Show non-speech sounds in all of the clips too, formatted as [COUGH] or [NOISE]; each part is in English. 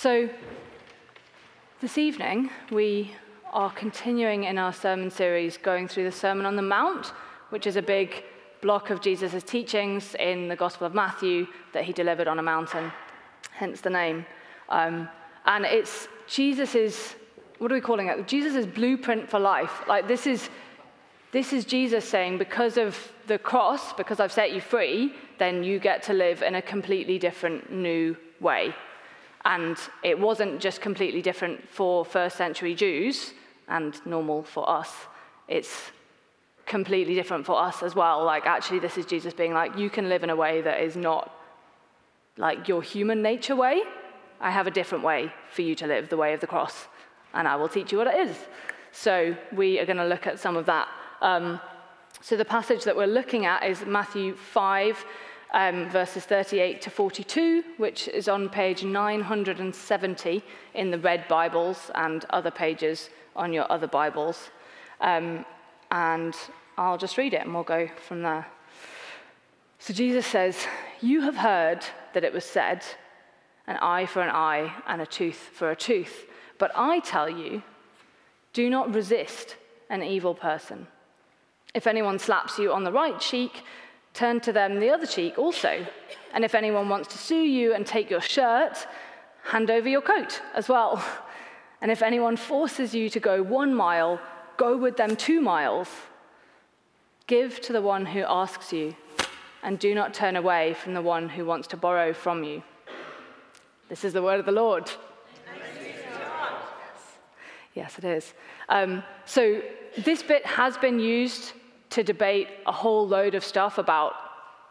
So, this evening, we are continuing in our sermon series going through the Sermon on the Mount, which is a big block of Jesus' teachings in the Gospel of Matthew that he delivered on a mountain, hence the name. Um, and it's Jesus' what are we calling it? Jesus' blueprint for life. Like this is this is Jesus saying, because of the cross, because I've set you free, then you get to live in a completely different new way. And it wasn't just completely different for first century Jews and normal for us. It's completely different for us as well. Like, actually, this is Jesus being like, you can live in a way that is not like your human nature way. I have a different way for you to live, the way of the cross, and I will teach you what it is. So, we are going to look at some of that. Um, so, the passage that we're looking at is Matthew 5, um, verses 38 to 42, which is on page 970 in the red Bibles and other pages on your other Bibles. Um, and I'll just read it and we'll go from there. So Jesus says, You have heard that it was said, an eye for an eye and a tooth for a tooth. But I tell you, do not resist an evil person. If anyone slaps you on the right cheek, turn to them the other cheek also. And if anyone wants to sue you and take your shirt, hand over your coat as well. And if anyone forces you to go one mile, go with them two miles. Give to the one who asks you, and do not turn away from the one who wants to borrow from you. This is the word of the Lord. Yes, it is. Um, so, this bit has been used to debate a whole load of stuff about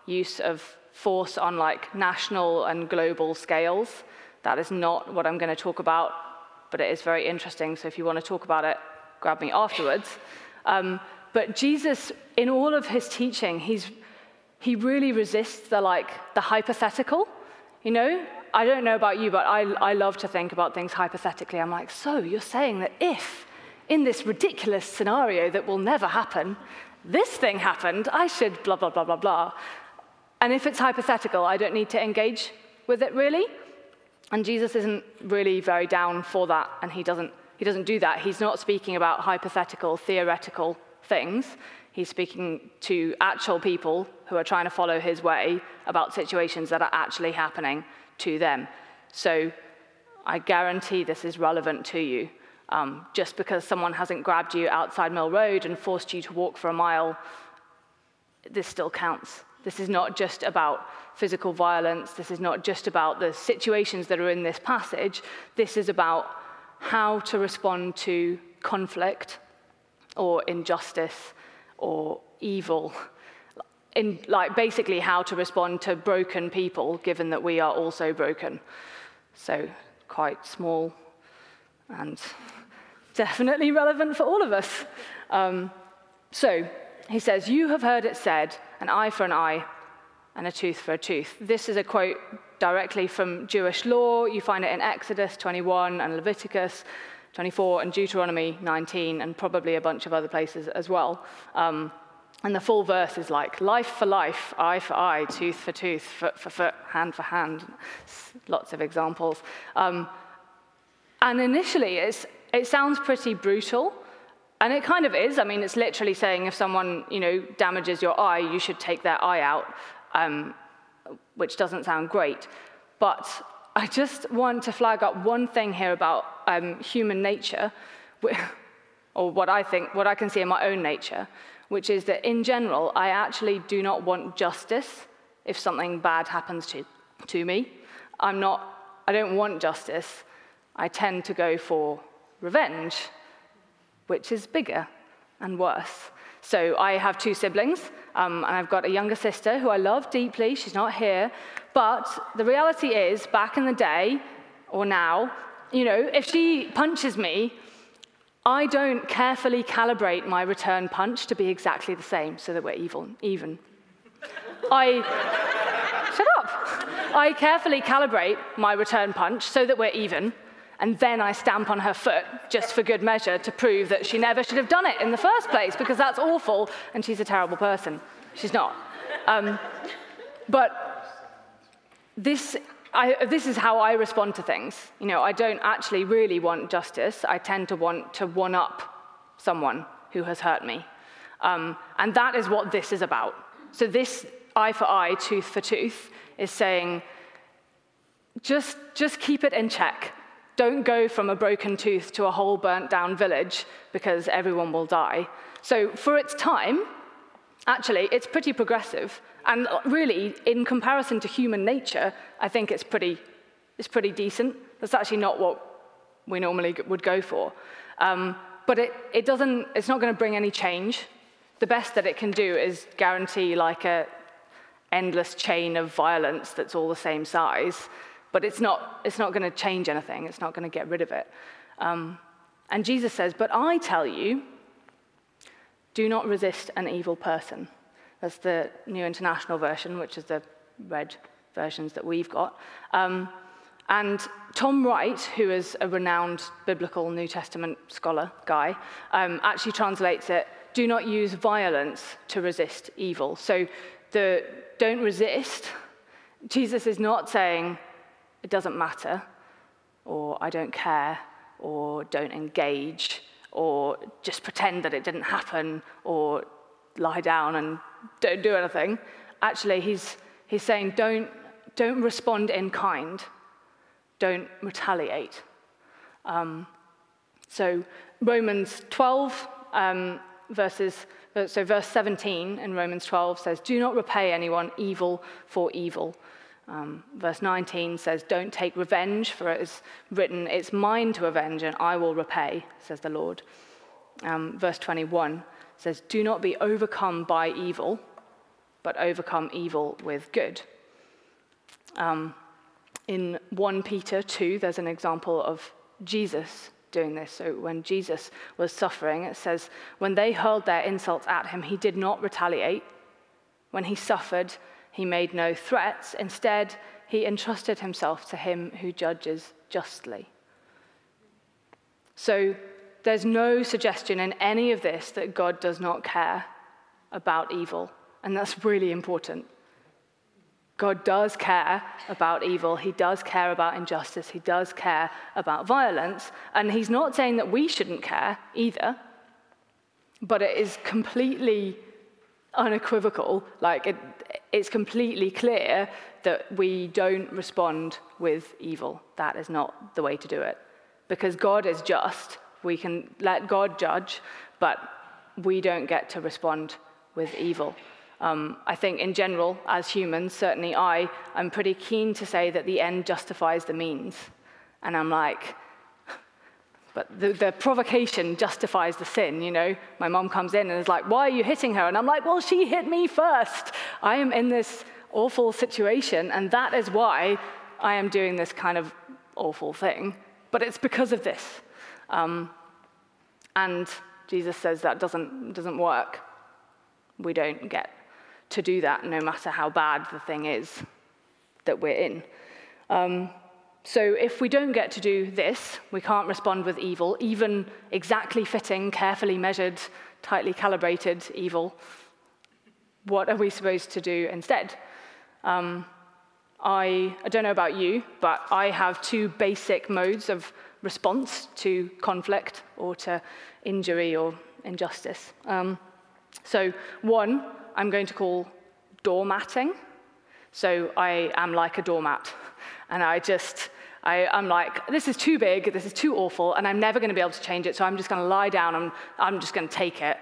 use of force on like national and global scales. That is not what I'm going to talk about, but it is very interesting. So if you want to talk about it, grab me afterwards. Um, but Jesus, in all of his teaching, he's, he really resists the like the hypothetical. You know, I don't know about you, but I, I love to think about things hypothetically. I'm like, so you're saying that if in this ridiculous scenario that will never happen, this thing happened, I should blah, blah, blah, blah, blah. And if it's hypothetical, I don't need to engage with it really. And Jesus isn't really very down for that, and he doesn't, he doesn't do that. He's not speaking about hypothetical, theoretical things. He's speaking to actual people who are trying to follow his way about situations that are actually happening to them. So I guarantee this is relevant to you. Um, just because someone hasn't grabbed you outside Mill Road and forced you to walk for a mile, this still counts. This is not just about physical violence. This is not just about the situations that are in this passage. This is about how to respond to conflict or injustice or evil. In, like basically how to respond to broken people given that we are also broken so quite small and definitely relevant for all of us. Um, so he says, You have heard it said, an eye for an eye and a tooth for a tooth. This is a quote directly from Jewish law. You find it in Exodus 21 and Leviticus 24 and Deuteronomy 19, and probably a bunch of other places as well. Um, and the full verse is like life for life, eye for eye, tooth for tooth, foot for foot, hand for hand. Lots of examples. Um, and initially, it sounds pretty brutal, and it kind of is. I mean, it's literally saying if someone, you know, damages your eye, you should take their eye out, um, which doesn't sound great. But I just want to flag up one thing here about um, human nature, [LAUGHS] or what I think, what I can see in my own nature, which is that in general, I actually do not want justice if something bad happens to, to me. I'm not, I don't want justice. I tend to go for revenge, which is bigger and worse. So I have two siblings, um, and I've got a younger sister who I love deeply. She's not here. But the reality is, back in the day, or now, you know, if she punches me, I don't carefully calibrate my return punch to be exactly the same so that we're even. even. I. Shut up! I carefully calibrate my return punch so that we're even and then I stamp on her foot just for good measure to prove that she never should have done it in the first place because that's awful and she's a terrible person. She's not. Um, but this I, this is how I respond to things. You know, I don't actually really want justice. I tend to want to one up someone who has hurt me. Um, and that is what this is about. So, this eye for eye, tooth for tooth, is saying just, just keep it in check. Don't go from a broken tooth to a whole burnt down village because everyone will die. So, for its time, actually, it's pretty progressive. And really, in comparison to human nature, I think it's pretty, it's pretty decent. That's actually not what we normally would go for. Um, but it, it doesn't, it's not going to bring any change. The best that it can do is guarantee like a endless chain of violence that's all the same size but it's not, it's not going to change anything, it's not going to get rid of it. Um, and Jesus says, But I tell you, do not resist an evil person. That's the New International Version, which is the red versions that we've got. Um, and Tom Wright, who is a renowned biblical New Testament scholar guy, um, actually translates it do not use violence to resist evil. So the don't resist, Jesus is not saying it doesn't matter, or I don't care, or don't engage, or just pretend that it didn't happen, or lie down and don't do anything. Actually, he's, he's saying don't, don't respond in kind, don't retaliate. Um, so, Romans 12, um, verses, so verse 17 in Romans 12 says, Do not repay anyone evil for evil. Um, verse 19 says, Don't take revenge, for it is written, It's mine to avenge, and I will repay, says the Lord. Um, verse 21 says, Do not be overcome by evil, but overcome evil with good. Um, in 1 Peter 2, there's an example of Jesus doing this. So when Jesus was suffering, it says, When they hurled their insults at him, he did not retaliate. When he suffered, he made no threats. Instead, he entrusted himself to him who judges justly. So there's no suggestion in any of this that God does not care about evil. And that's [LAUGHS] really important. God does care about evil. He does care about injustice. He does care about violence. And he's not saying that we shouldn't care either. But it is completely unequivocal. Like, it, it's completely clear that we don't respond with evil. That is not the way to do it. Because God is just, we can let God judge, but we don't get to respond with evil. Um, I think, in general, as humans, certainly I, I'm pretty keen to say that the end justifies the means. And I'm like, but the, the, provocation justifies the sin, you know. My mom comes in and is like, Why are you hitting her? And I'm like, Well, she hit me first. I am in this awful situation, and that is why I am doing this kind of awful thing. But it's because of this. Um, and Jesus says that doesn't, doesn't work. We don't get to do that no matter how bad the thing is that we're in. Um, so if we don't get to do this, we can't respond with evil, even exactly fitting, carefully measured, tightly calibrated evil. What are we supposed to do instead? Um, I, I don't know about you, but I have two basic modes of response to conflict or to injury or injustice. Um, so, one, I'm going to call doormatting. So, I am like a doormat, [LAUGHS] and I just I, am like, this is too big, this is too awful, and I'm never going to be able to change it, so I'm just going to lie down and I'm just going to take it,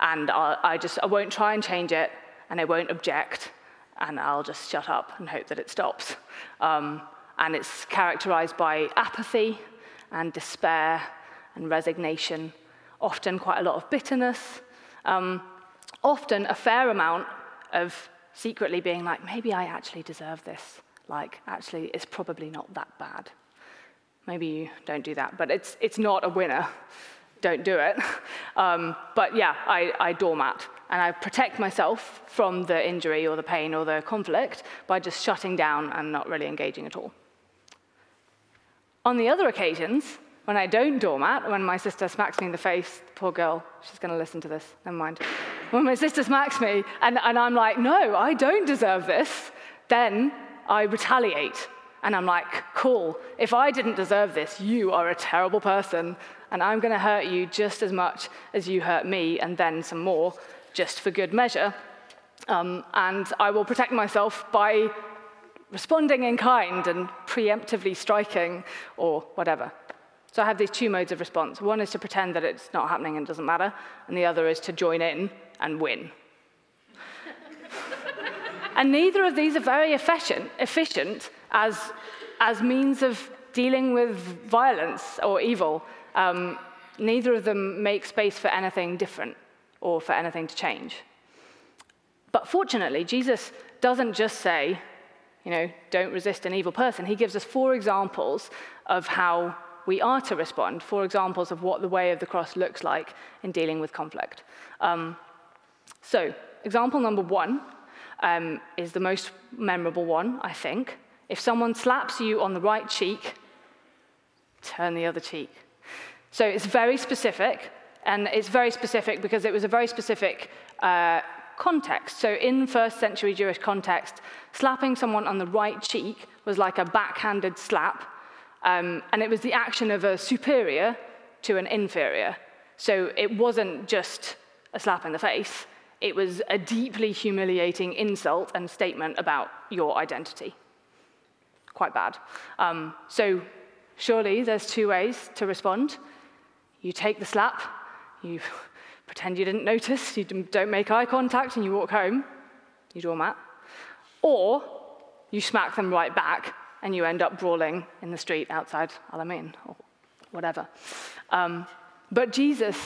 and I'll, I just I won't try and change it, and I won't object, and I'll just shut up and hope that it stops. Um, and it's characterized by apathy and despair and resignation, often quite a lot of bitterness, um, often a fair amount of secretly being like, maybe I actually deserve this like, actually, it's probably not that bad. Maybe you don't do that, but it's, it's not a winner. Don't do it. [LAUGHS] Um, but yeah, I, I doormat and I protect myself from the injury or the pain or the conflict by just shutting down and not really engaging at all. On the other occasions, when I don't doormat, when my sister smacks me in the face, poor girl, she's going to listen to this, never mind. When my sister smacks me and, and I'm like, no, I don't deserve this, then I retaliate. And I'm like, cool, if I didn't deserve this, you are a terrible person, and I'm going to hurt you just as much as you hurt me, and then some more, just for good measure. Um, and I will protect myself by responding in kind and preemptively striking or whatever. So I have these two modes of response. One is to pretend that it's not happening and doesn't matter, and the other is to join in and win. And neither of these are very efficient, efficient as, as means of dealing with violence or evil. Um, neither of them make space for anything different or for anything to change. But fortunately, Jesus doesn't just say, you know, don't resist an evil person. He gives us four examples of how we are to respond, four examples of what the way of the cross looks like in dealing with conflict. Um, so, example number one um, is the most memorable one, I think. If someone slaps you on the right cheek, turn the other cheek. So it's very specific, and it's very specific because it was a very specific uh, context. So, in first century Jewish context, slapping someone on the right cheek was like a backhanded slap um, and it was the action of a superior to an inferior. So it wasn't just a slap in the face, it was a deeply humiliating insult and statement about your identity. Quite bad. Um, so surely there's two ways to respond. You take the slap, you [LAUGHS] pretend you didn't notice, you don't make eye contact, and you walk home, you doormat. Or you smack them right back and you end up brawling in the street outside Alamein or whatever. Um, but Jesus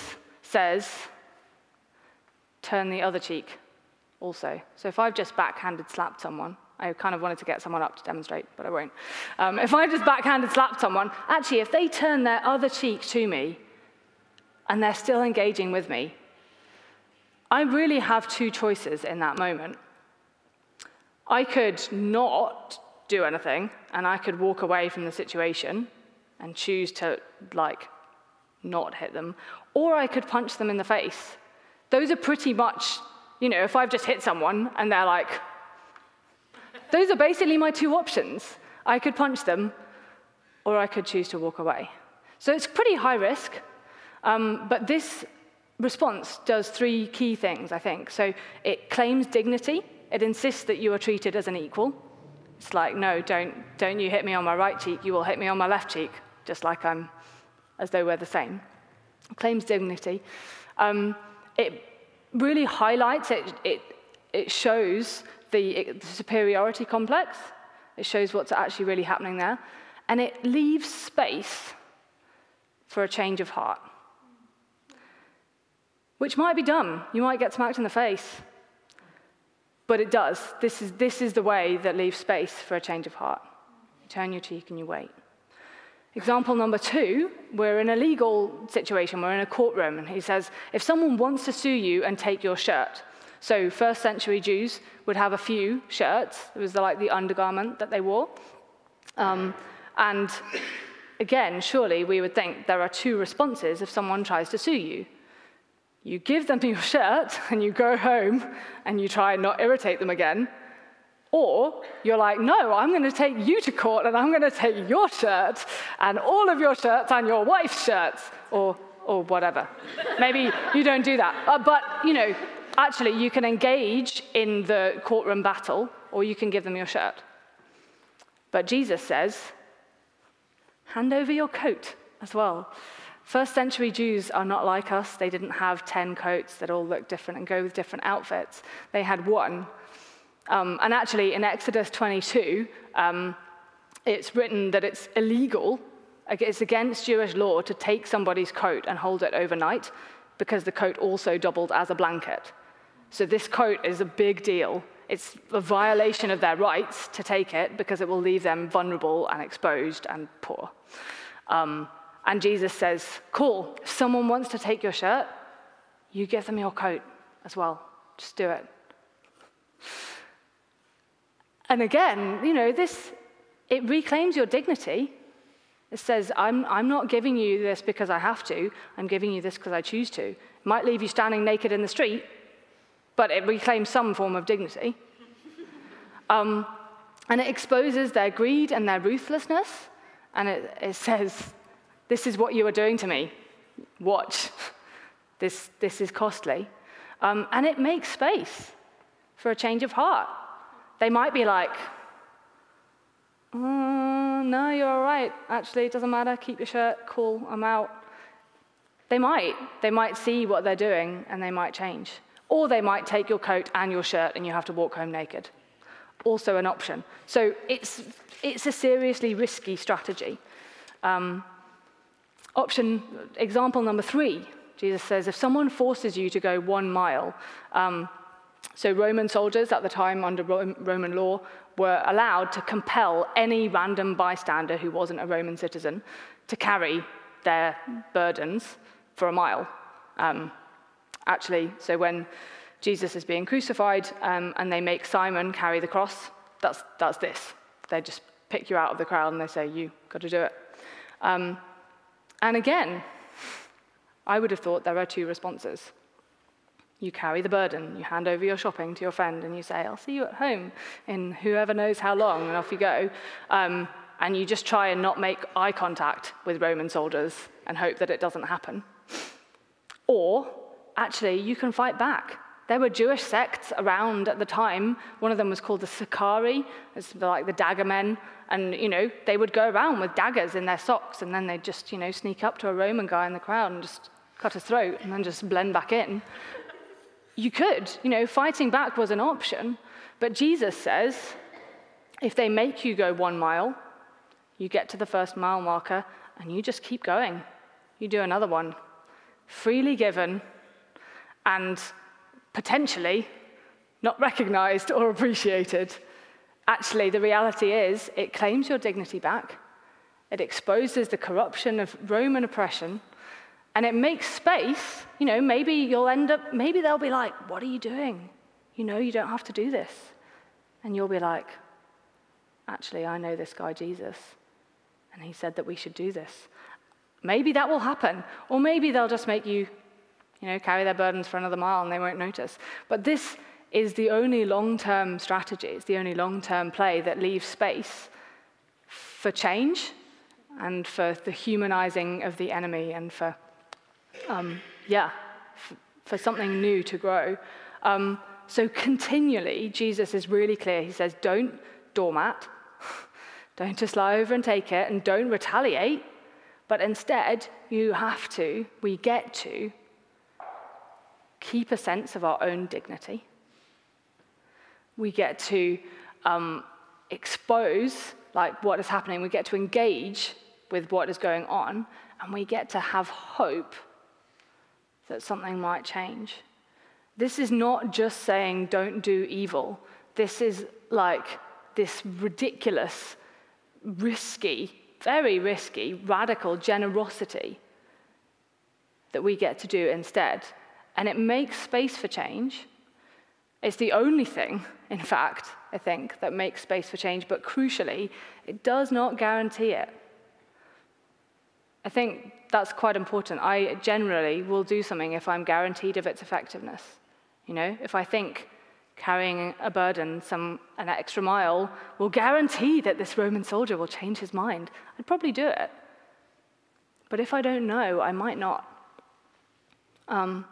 says, turn the other cheek also. So if I've just backhanded slapped someone, I kind of wanted to get someone up to demonstrate, but I won't. Um, if I just backhanded slapped someone, actually, if they turn their other cheek to me and they're still engaging with me, I really have two choices in that moment. I could not do anything, and I could walk away from the situation and choose to, like, not hit them, or I could punch them in the face. Those are pretty much, you know, if I've just hit someone and they're like, those are basically my two options. I could punch them, or I could choose to walk away. So it's pretty high risk, um, but this response does three key things, I think. So it claims dignity, it insists that you are treated as an equal. It's like, no, don't, don't you hit me on my right cheek, you will hit me on my left cheek, just like I'm, as though we're the same. It claims dignity. Um, it really highlights, it, it, it shows the, the superiority complex. It shows what's actually really happening there. And it leaves space for a change of heart, which might be dumb. You might get smacked in the face. But it does. This is, this is the way that leaves space for a change of heart. You turn your cheek and you wait. Example number two, we're in a legal situation, we're in a courtroom, and he says, if someone wants to sue you and take your shirt, so first century Jews would have a few shirts, it was like the undergarment that they wore. Um, and again, surely we would think there are two responses if someone tries to sue you. You give them [LAUGHS] your shirt and you go home and you try and not irritate them again. Or you're like, no, I'm going to take you to court and I'm going to take your shirt and all of your shirts and your wife's shirts, or, or whatever. Maybe you don't do that. Uh, but, you know, actually, you can engage in the courtroom battle or you can give them your shirt. But Jesus says, hand over your coat as well. First century Jews are not like us. They didn't have 10 coats that all look different and go with different outfits. They had one. Um, and actually, in Exodus 22, um, it's written that it's illegal, it's against Jewish law to take somebody's coat and hold it overnight because the coat also doubled as a blanket. So this coat is a big deal. It's a violation of their rights to take it because it will leave them vulnerable and exposed and poor. Um, and Jesus says, Cool, if someone wants to take your shirt, you give them your coat as well. Just do it. And again, you know, this, it reclaims your dignity. It says, I'm, I'm not giving you this because I have to, I'm giving you this because I choose to. It might leave you standing naked in the street, but it reclaims some form of dignity. [LAUGHS] Um, and it exposes their greed and their ruthlessness. And it, it says, This is what you are doing to me. Watch. [LAUGHS] This, this is costly. Um, and it makes space for a change of heart. They might be like, mm, No, you're all right. Actually, it doesn't matter. Keep your shirt. Cool. I'm out. They might. They might see what they're doing and they might change. Or they might take your coat and your shirt and you have to walk home naked. Also an option. So it's, it's a seriously risky strategy. Um, option, example number three, Jesus says, if someone forces you to go one mile, um, so Roman soldiers at the time under Roman law were allowed to compel any random bystander who wasn't a Roman citizen to carry their burdens for a mile. Um, actually. So when Jesus is being crucified um, and they make Simon carry the cross, that's, that's this. They just pick you out of the crowd and they say, You've got to do it. Um, and again, I would have thought there are two responses. You carry the burden, you hand over your shopping to your friend, and you say, I'll see you at home in whoever knows how long, and off you go. Um, and you just try and not make eye contact with Roman soldiers and hope that it doesn't happen. Or actually, you can fight back. There were Jewish sects around at the time. One of them was called the Sicarii, it's like the dagger men. And, you know, they would go around with daggers in their socks, and then they'd just, you know, sneak up to a Roman guy in the crowd and just cut his throat and then just blend back in. You could, you know, fighting back was an option. But Jesus says, if they make you go one mile, you get to the first mile marker, and you just keep going. You do another one. Freely given, and potentially not recognized or appreciated. Actually, the reality is it claims your dignity back, it exposes the corruption of Roman oppression, and it makes space. You know, maybe you'll end up, maybe they'll be like, What are you doing? You know, you don't have to do this. And you'll be like, Actually, I know this guy, Jesus, and he said that we should do this. Maybe that will happen. Or maybe they'll just make you you know, carry their burdens for another mile and they won't notice. But this is the only long term strategy, it's the only long term play that leaves space for change and for the humanizing of the enemy and for, um, yeah, for, for, something new to grow. Um, so continually, Jesus is really clear. He says, don't doormat, [LAUGHS] don't just lie over and take it, and don't retaliate, but instead, you have to, we get to keep a sense of our own dignity. We get to um, expose like what is happening. We get to engage with what is going on, and we get to have hope that something might change. This is not just saying don't do evil. This is like this ridiculous, risky, very risky, radical generosity that we get to do instead and it makes space for change. It's the only thing, in fact, I think, that makes space for change, but crucially, it does not guarantee it. I think that's quite important. I generally will do something if I'm guaranteed of its effectiveness. You know, if I think carrying a burden some an extra mile will guarantee that this Roman soldier will change his mind, I'd probably do it. But if I don't know, I might not. Um,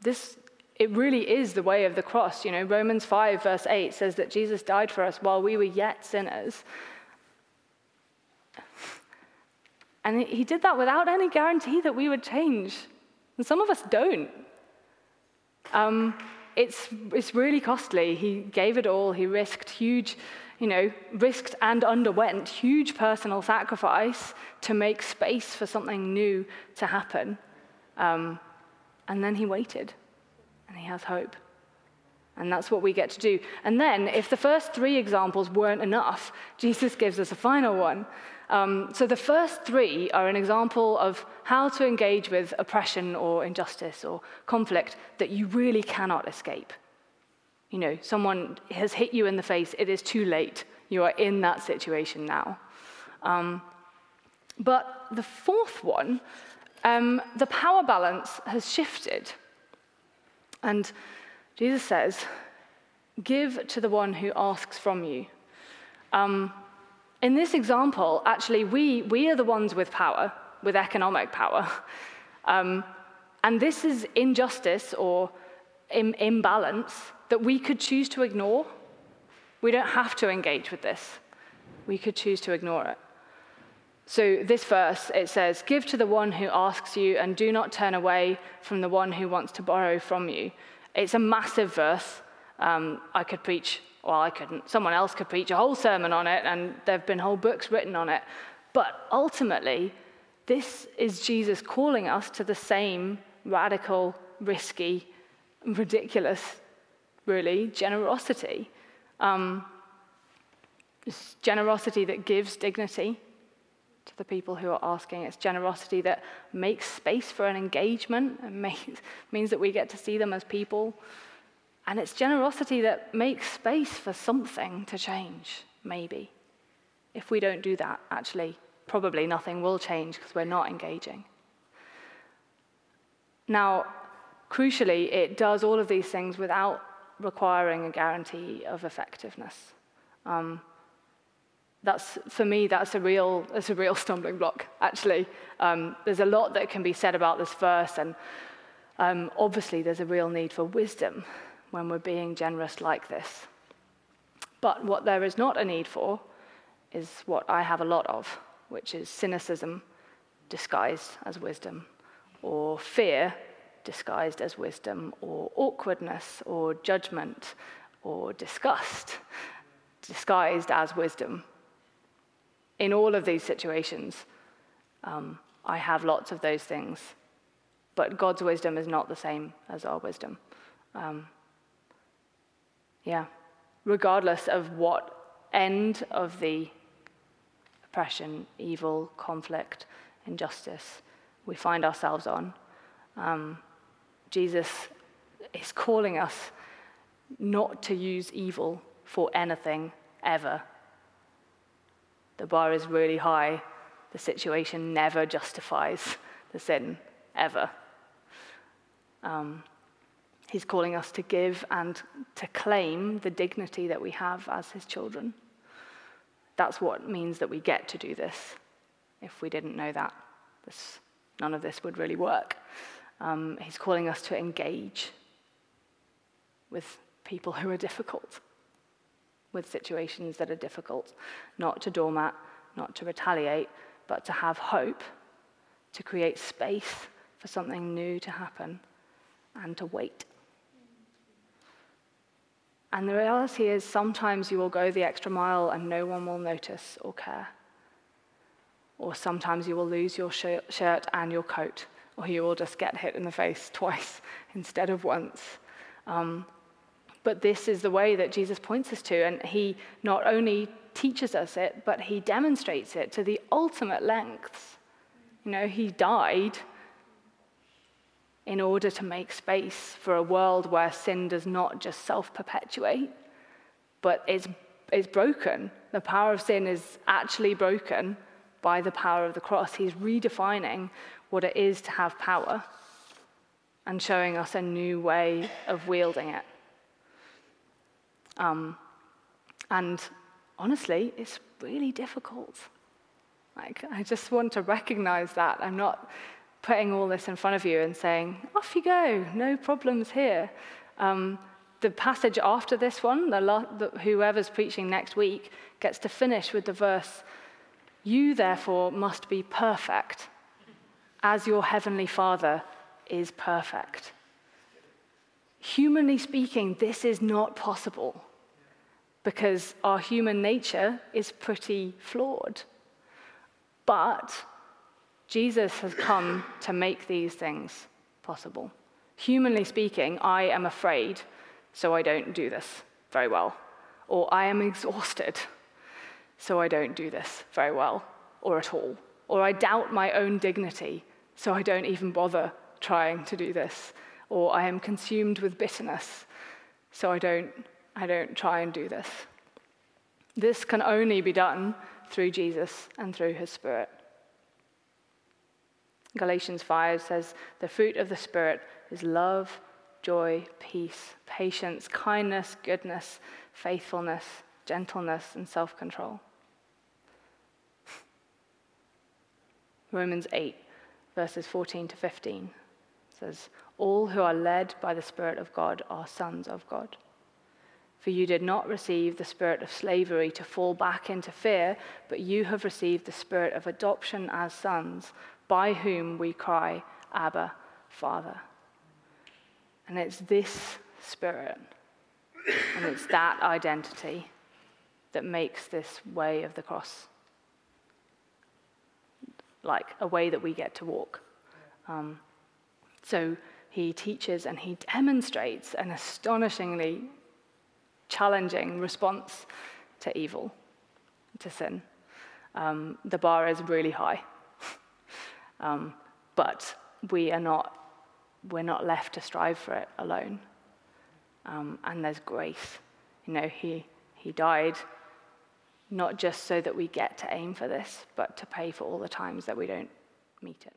this, it really is the way of the cross. You know, Romans 5, verse 8 says that Jesus died for us while we were yet sinners. And he did that without any guarantee that we would change. And some of us don't. Um, it's, it's really costly. He gave it all. He risked huge, you know, risked and underwent huge personal sacrifice to make space for something new to happen. Um, and then he waited, and he has hope. And that's what we get to do. And then, if the first three examples weren't enough, Jesus gives us a final one. Um, so the first three are an example of how to engage with oppression or injustice or conflict that you really cannot escape. You know, someone has hit you in the face, it is too late. You are in that situation now. Um, but the fourth one um, the power balance has shifted. And Jesus says, Give to the one who asks from you. Um, in this example, actually, we, we are the ones with power, with economic power. Um, and this is injustice or Im- imbalance that we could choose to ignore. We don't have to engage with this. We could choose to ignore it. So, this verse, it says, Give to the one who asks you, and do not turn away from the one who wants to borrow from you. It's a massive verse. Um, I could preach, well, I couldn't. Someone else could preach a whole sermon on it, and there have been whole books written on it. But ultimately, this is Jesus calling us to the same radical, risky, ridiculous, really, generosity. Um, generosity that gives dignity to the people who are asking. It's generosity that makes space for an engagement and [LAUGHS] makes, means that we get to see them as people. And it's generosity that makes space for something to change, maybe. If we don't do that, actually, probably nothing will change because we're not engaging. Now, crucially, it does all of these things without requiring a guarantee of effectiveness. Um, that's for me that's a real that's a real [LAUGHS] stumbling block actually um, there's a lot that can be said about this verse and um, obviously there's a real need for wisdom when we're being generous like this but what there is not a need for is what i have a lot of which is cynicism disguised as wisdom or fear disguised as wisdom or awkwardness or judgment or disgust disguised as wisdom in all of these situations, um, I have lots of those things. But God's wisdom is not the same as our wisdom. Um, yeah. Regardless of what end of the oppression, evil, conflict, injustice we find ourselves on, um, Jesus is calling us not to use evil for anything ever the bar is really high. The situation never justifies the sin, ever. Um, he's calling us to give and to claim the dignity that we have as his children. That's what means that we get to do this. If we didn't know that, this, none of this would really work. Um, he's calling us to engage with people who are difficult with situations that are difficult, not to doormat, not to retaliate, but to have hope, to create space for something new to happen, and to wait. And the reality is, sometimes you will go the extra mile and no one will notice or care. Or sometimes you will lose your shirt and your coat, or you will just get hit in the face [LAUGHS] twice instead of once. Um, but this is the way that Jesus points us to, and he not only teaches us it, but he demonstrates it to the ultimate lengths. You know, he died in order to make space for a world where sin does not just self perpetuate, but is, is broken. The power of sin is actually broken by the power of the cross. He's redefining what it is to have power and showing us a new way of wielding it. Um, and honestly, it's really difficult. Like, I just want to recognize that. I'm not putting all this in front of you and saying, off you go, no problems here. Um, the passage after this one, the, the, whoever's preaching next week, gets to finish with the verse, You therefore must be perfect, as your heavenly Father is perfect. Humanly speaking, this is not possible because our human nature is pretty flawed. But Jesus has come to make these things possible. Humanly speaking, I am afraid, so I don't do this very well. Or I am exhausted, so I don't do this very well or at all. Or I doubt my own dignity, so I don't even bother trying to do this. Or I am consumed with bitterness, so I don't I don't try and do this. This can only be done through Jesus and through his Spirit. Galatians 5 says, The fruit of the Spirit is love, joy, peace, patience, kindness, goodness, faithfulness, gentleness, and self control. [LAUGHS] Romans 8, verses 14 to 15 says, All who are led by the Spirit of God are sons of God. For you did not receive the spirit of slavery to fall back into fear, but you have received the spirit of adoption as sons, by whom we cry, Abba, Father. And it's this spirit, and it's that identity that makes this way of the cross like a way that we get to walk. Um, so he teaches and he demonstrates an astonishingly challenging response to evil, to sin. Um, the bar is really high, um, but we are not, we're not left to strive for it alone. Um, and there's grace. You know, he, he died not just so that we get to aim for this, but to pay for all the times that we don't meet it.